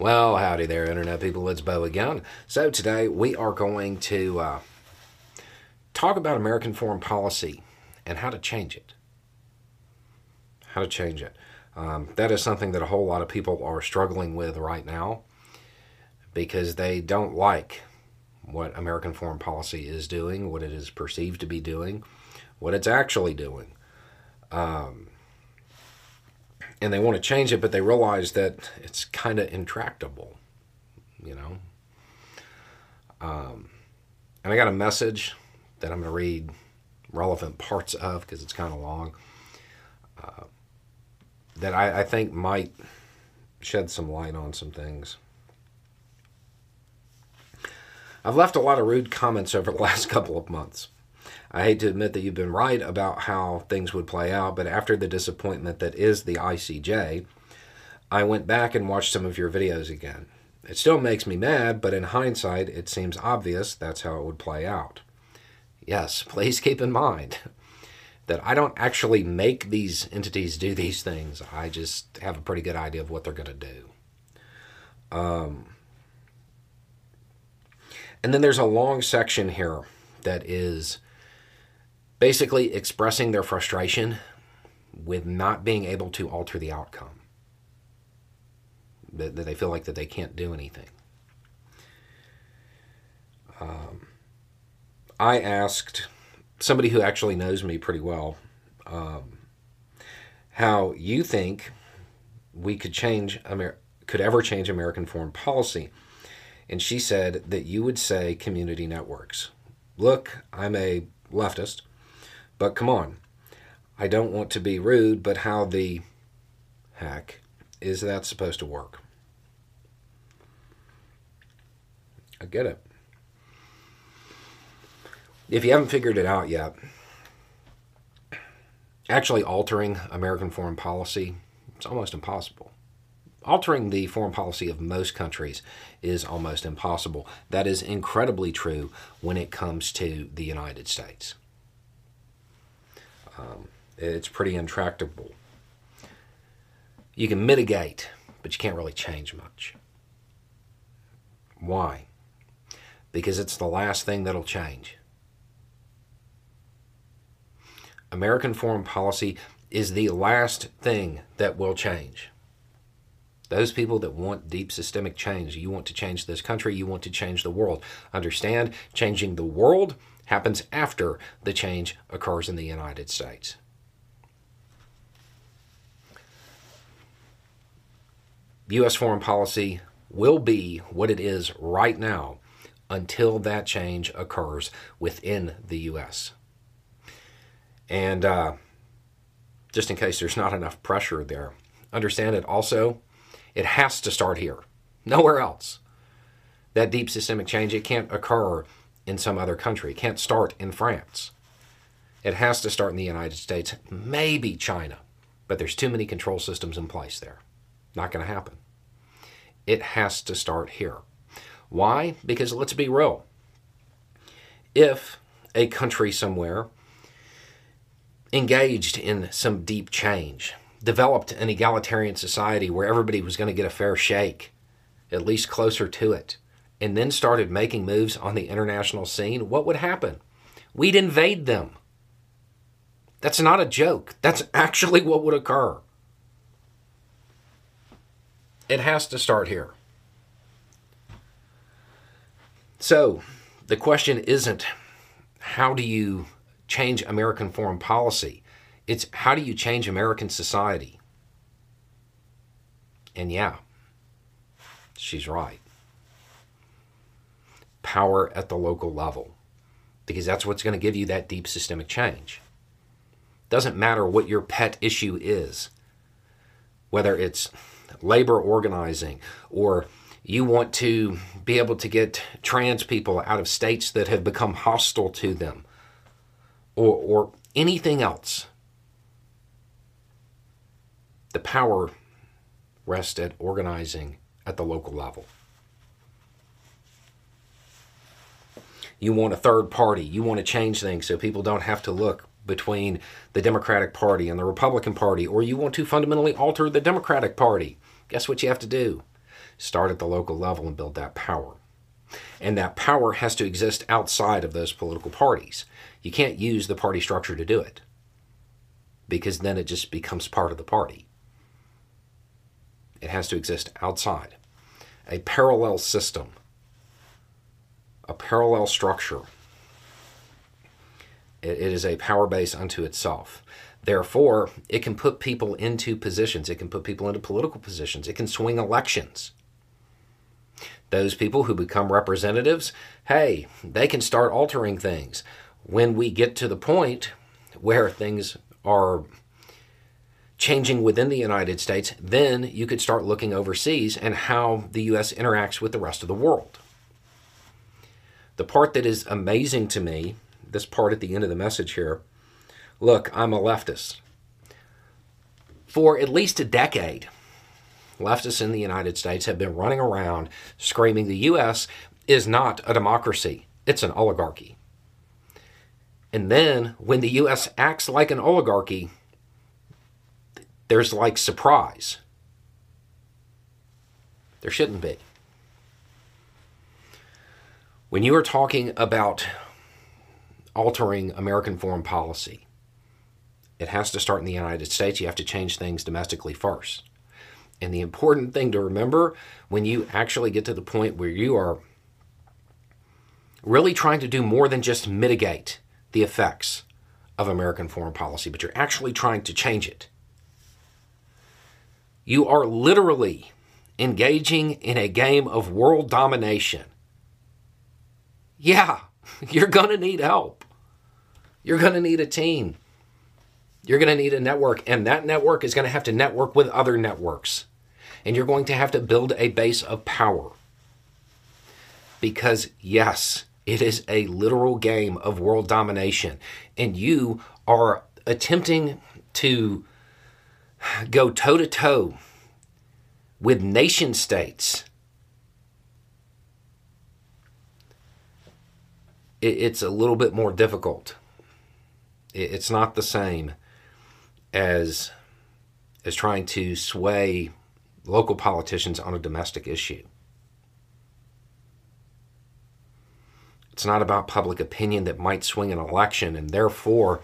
Well, howdy there, Internet people. It's Beau again. So, today we are going to uh, talk about American foreign policy and how to change it. How to change it. Um, that is something that a whole lot of people are struggling with right now because they don't like what American foreign policy is doing, what it is perceived to be doing, what it's actually doing. Um, and they want to change it, but they realize that it's kind of intractable, you know. Um, and I got a message that I'm going to read relevant parts of because it's kind of long. Uh, that I, I think might shed some light on some things. I've left a lot of rude comments over the last couple of months. I hate to admit that you've been right about how things would play out, but after the disappointment that is the ICJ, I went back and watched some of your videos again. It still makes me mad, but in hindsight, it seems obvious that's how it would play out. Yes, please keep in mind that I don't actually make these entities do these things. I just have a pretty good idea of what they're going to do. Um, and then there's a long section here that is basically expressing their frustration with not being able to alter the outcome. That, that they feel like that they can't do anything. Um, I asked somebody who actually knows me pretty well um, how you think we could change Amer- could ever change American foreign policy. And she said that you would say community networks. Look, I'm a leftist. But come on, I don't want to be rude, but how the heck is that supposed to work? I get it. If you haven't figured it out yet, actually altering American foreign policy, it's almost impossible. Altering the foreign policy of most countries is almost impossible. That is incredibly true when it comes to the United States. Um, it's pretty intractable. You can mitigate, but you can't really change much. Why? Because it's the last thing that'll change. American foreign policy is the last thing that will change. Those people that want deep systemic change, you want to change this country, you want to change the world. Understand, changing the world happens after the change occurs in the United States. U.S. foreign policy will be what it is right now until that change occurs within the U.S. And uh, just in case there's not enough pressure there, understand it also, it has to start here, nowhere else. That deep systemic change, it can't occur in some other country. It can't start in France. It has to start in the United States, maybe China, but there's too many control systems in place there. Not going to happen. It has to start here. Why? Because let's be real. If a country somewhere engaged in some deep change, developed an egalitarian society where everybody was going to get a fair shake, at least closer to it, and then started making moves on the international scene, what would happen? We'd invade them. That's not a joke. That's actually what would occur. It has to start here. So, the question isn't how do you change American foreign policy? It's how do you change American society? And yeah, she's right power at the local level because that's what's going to give you that deep systemic change. Doesn't matter what your pet issue is, whether it's labor organizing or you want to be able to get trans people out of states that have become hostile to them or, or anything else. The power rests at organizing at the local level. You want a third party. You want to change things so people don't have to look between the Democratic Party and the Republican Party, or you want to fundamentally alter the Democratic Party. Guess what you have to do? Start at the local level and build that power. And that power has to exist outside of those political parties. You can't use the party structure to do it because then it just becomes part of the party. It has to exist outside. A parallel system, a parallel structure. it is a power base unto itself. Therefore, it can put people into positions, it can put people into political positions, it can swing elections. Those people who become representatives, hey, they can start altering things. When we get to the point where things are changing within the United States, then you could start looking overseas and how the U.S. interacts with the rest of the world. The part that is amazing to me, this part at the end of the message here look, I'm a leftist. For at least a decade, leftists in the United States have been running around screaming the U.S. is not a democracy, it's an oligarchy. And then when the U.S. acts like an oligarchy, there's like surprise. There shouldn't be. When you are talking about altering American foreign policy, it has to start in the United States. You have to change things domestically first. And the important thing to remember when you actually get to the point where you are really trying to do more than just mitigate the effects of American foreign policy, but you're actually trying to change it. You are literally engaging in a game of world domination. Yeah, you're going to need help. You're going to need a team. You're going to need a network, and that network is going to have to network with other networks. And you're going to have to build a base of power. Because, yes, it is a literal game of world domination, and you are attempting to go toe to toe with nation states. It's a little bit more difficult. It's not the same as as trying to sway local politicians on a domestic issue. It's not about public opinion that might swing an election, and therefore,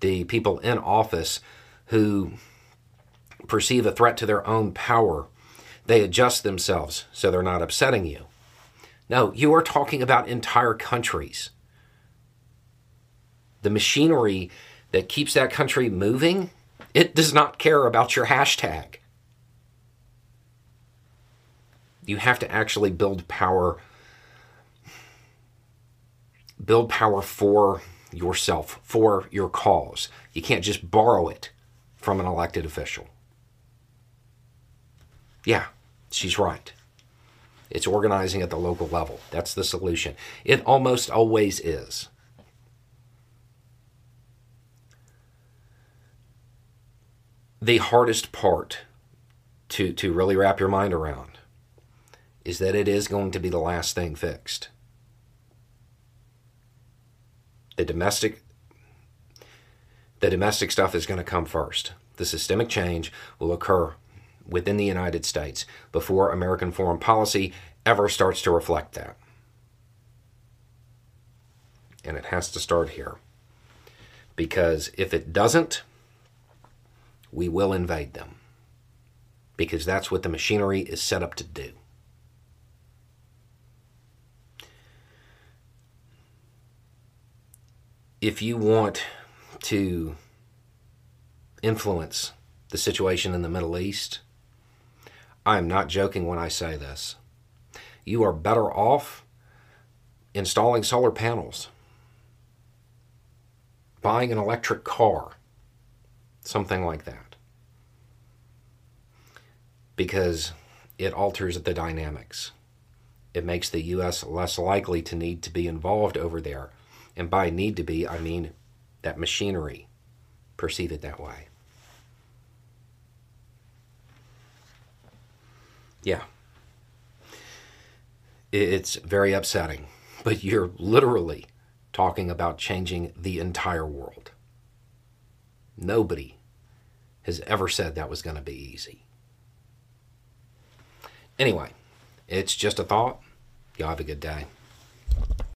the people in office who perceive a threat to their own power, they adjust themselves so they're not upsetting you. No, you are talking about entire countries. The machinery that keeps that country moving, it does not care about your hashtag. You have to actually build power build power for yourself, for your cause. You can't just borrow it from an elected official. Yeah, she's right. It's organizing at the local level. That's the solution. It almost always is. the hardest part to, to really wrap your mind around is that it is going to be the last thing fixed. The domestic the domestic stuff is going to come first. The systemic change will occur within the United States before American foreign policy ever starts to reflect that. And it has to start here. Because if it doesn't, we will invade them because that's what the machinery is set up to do. If you want to influence the situation in the Middle East, I am not joking when I say this. You are better off installing solar panels, buying an electric car, something like that. Because it alters the dynamics. It makes the U.S. less likely to need to be involved over there. And by need to be, I mean that machinery perceive it that way. Yeah. It's very upsetting, but you're literally talking about changing the entire world. Nobody has ever said that was going to be easy. Anyway, it's just a thought. Y'all have a good day.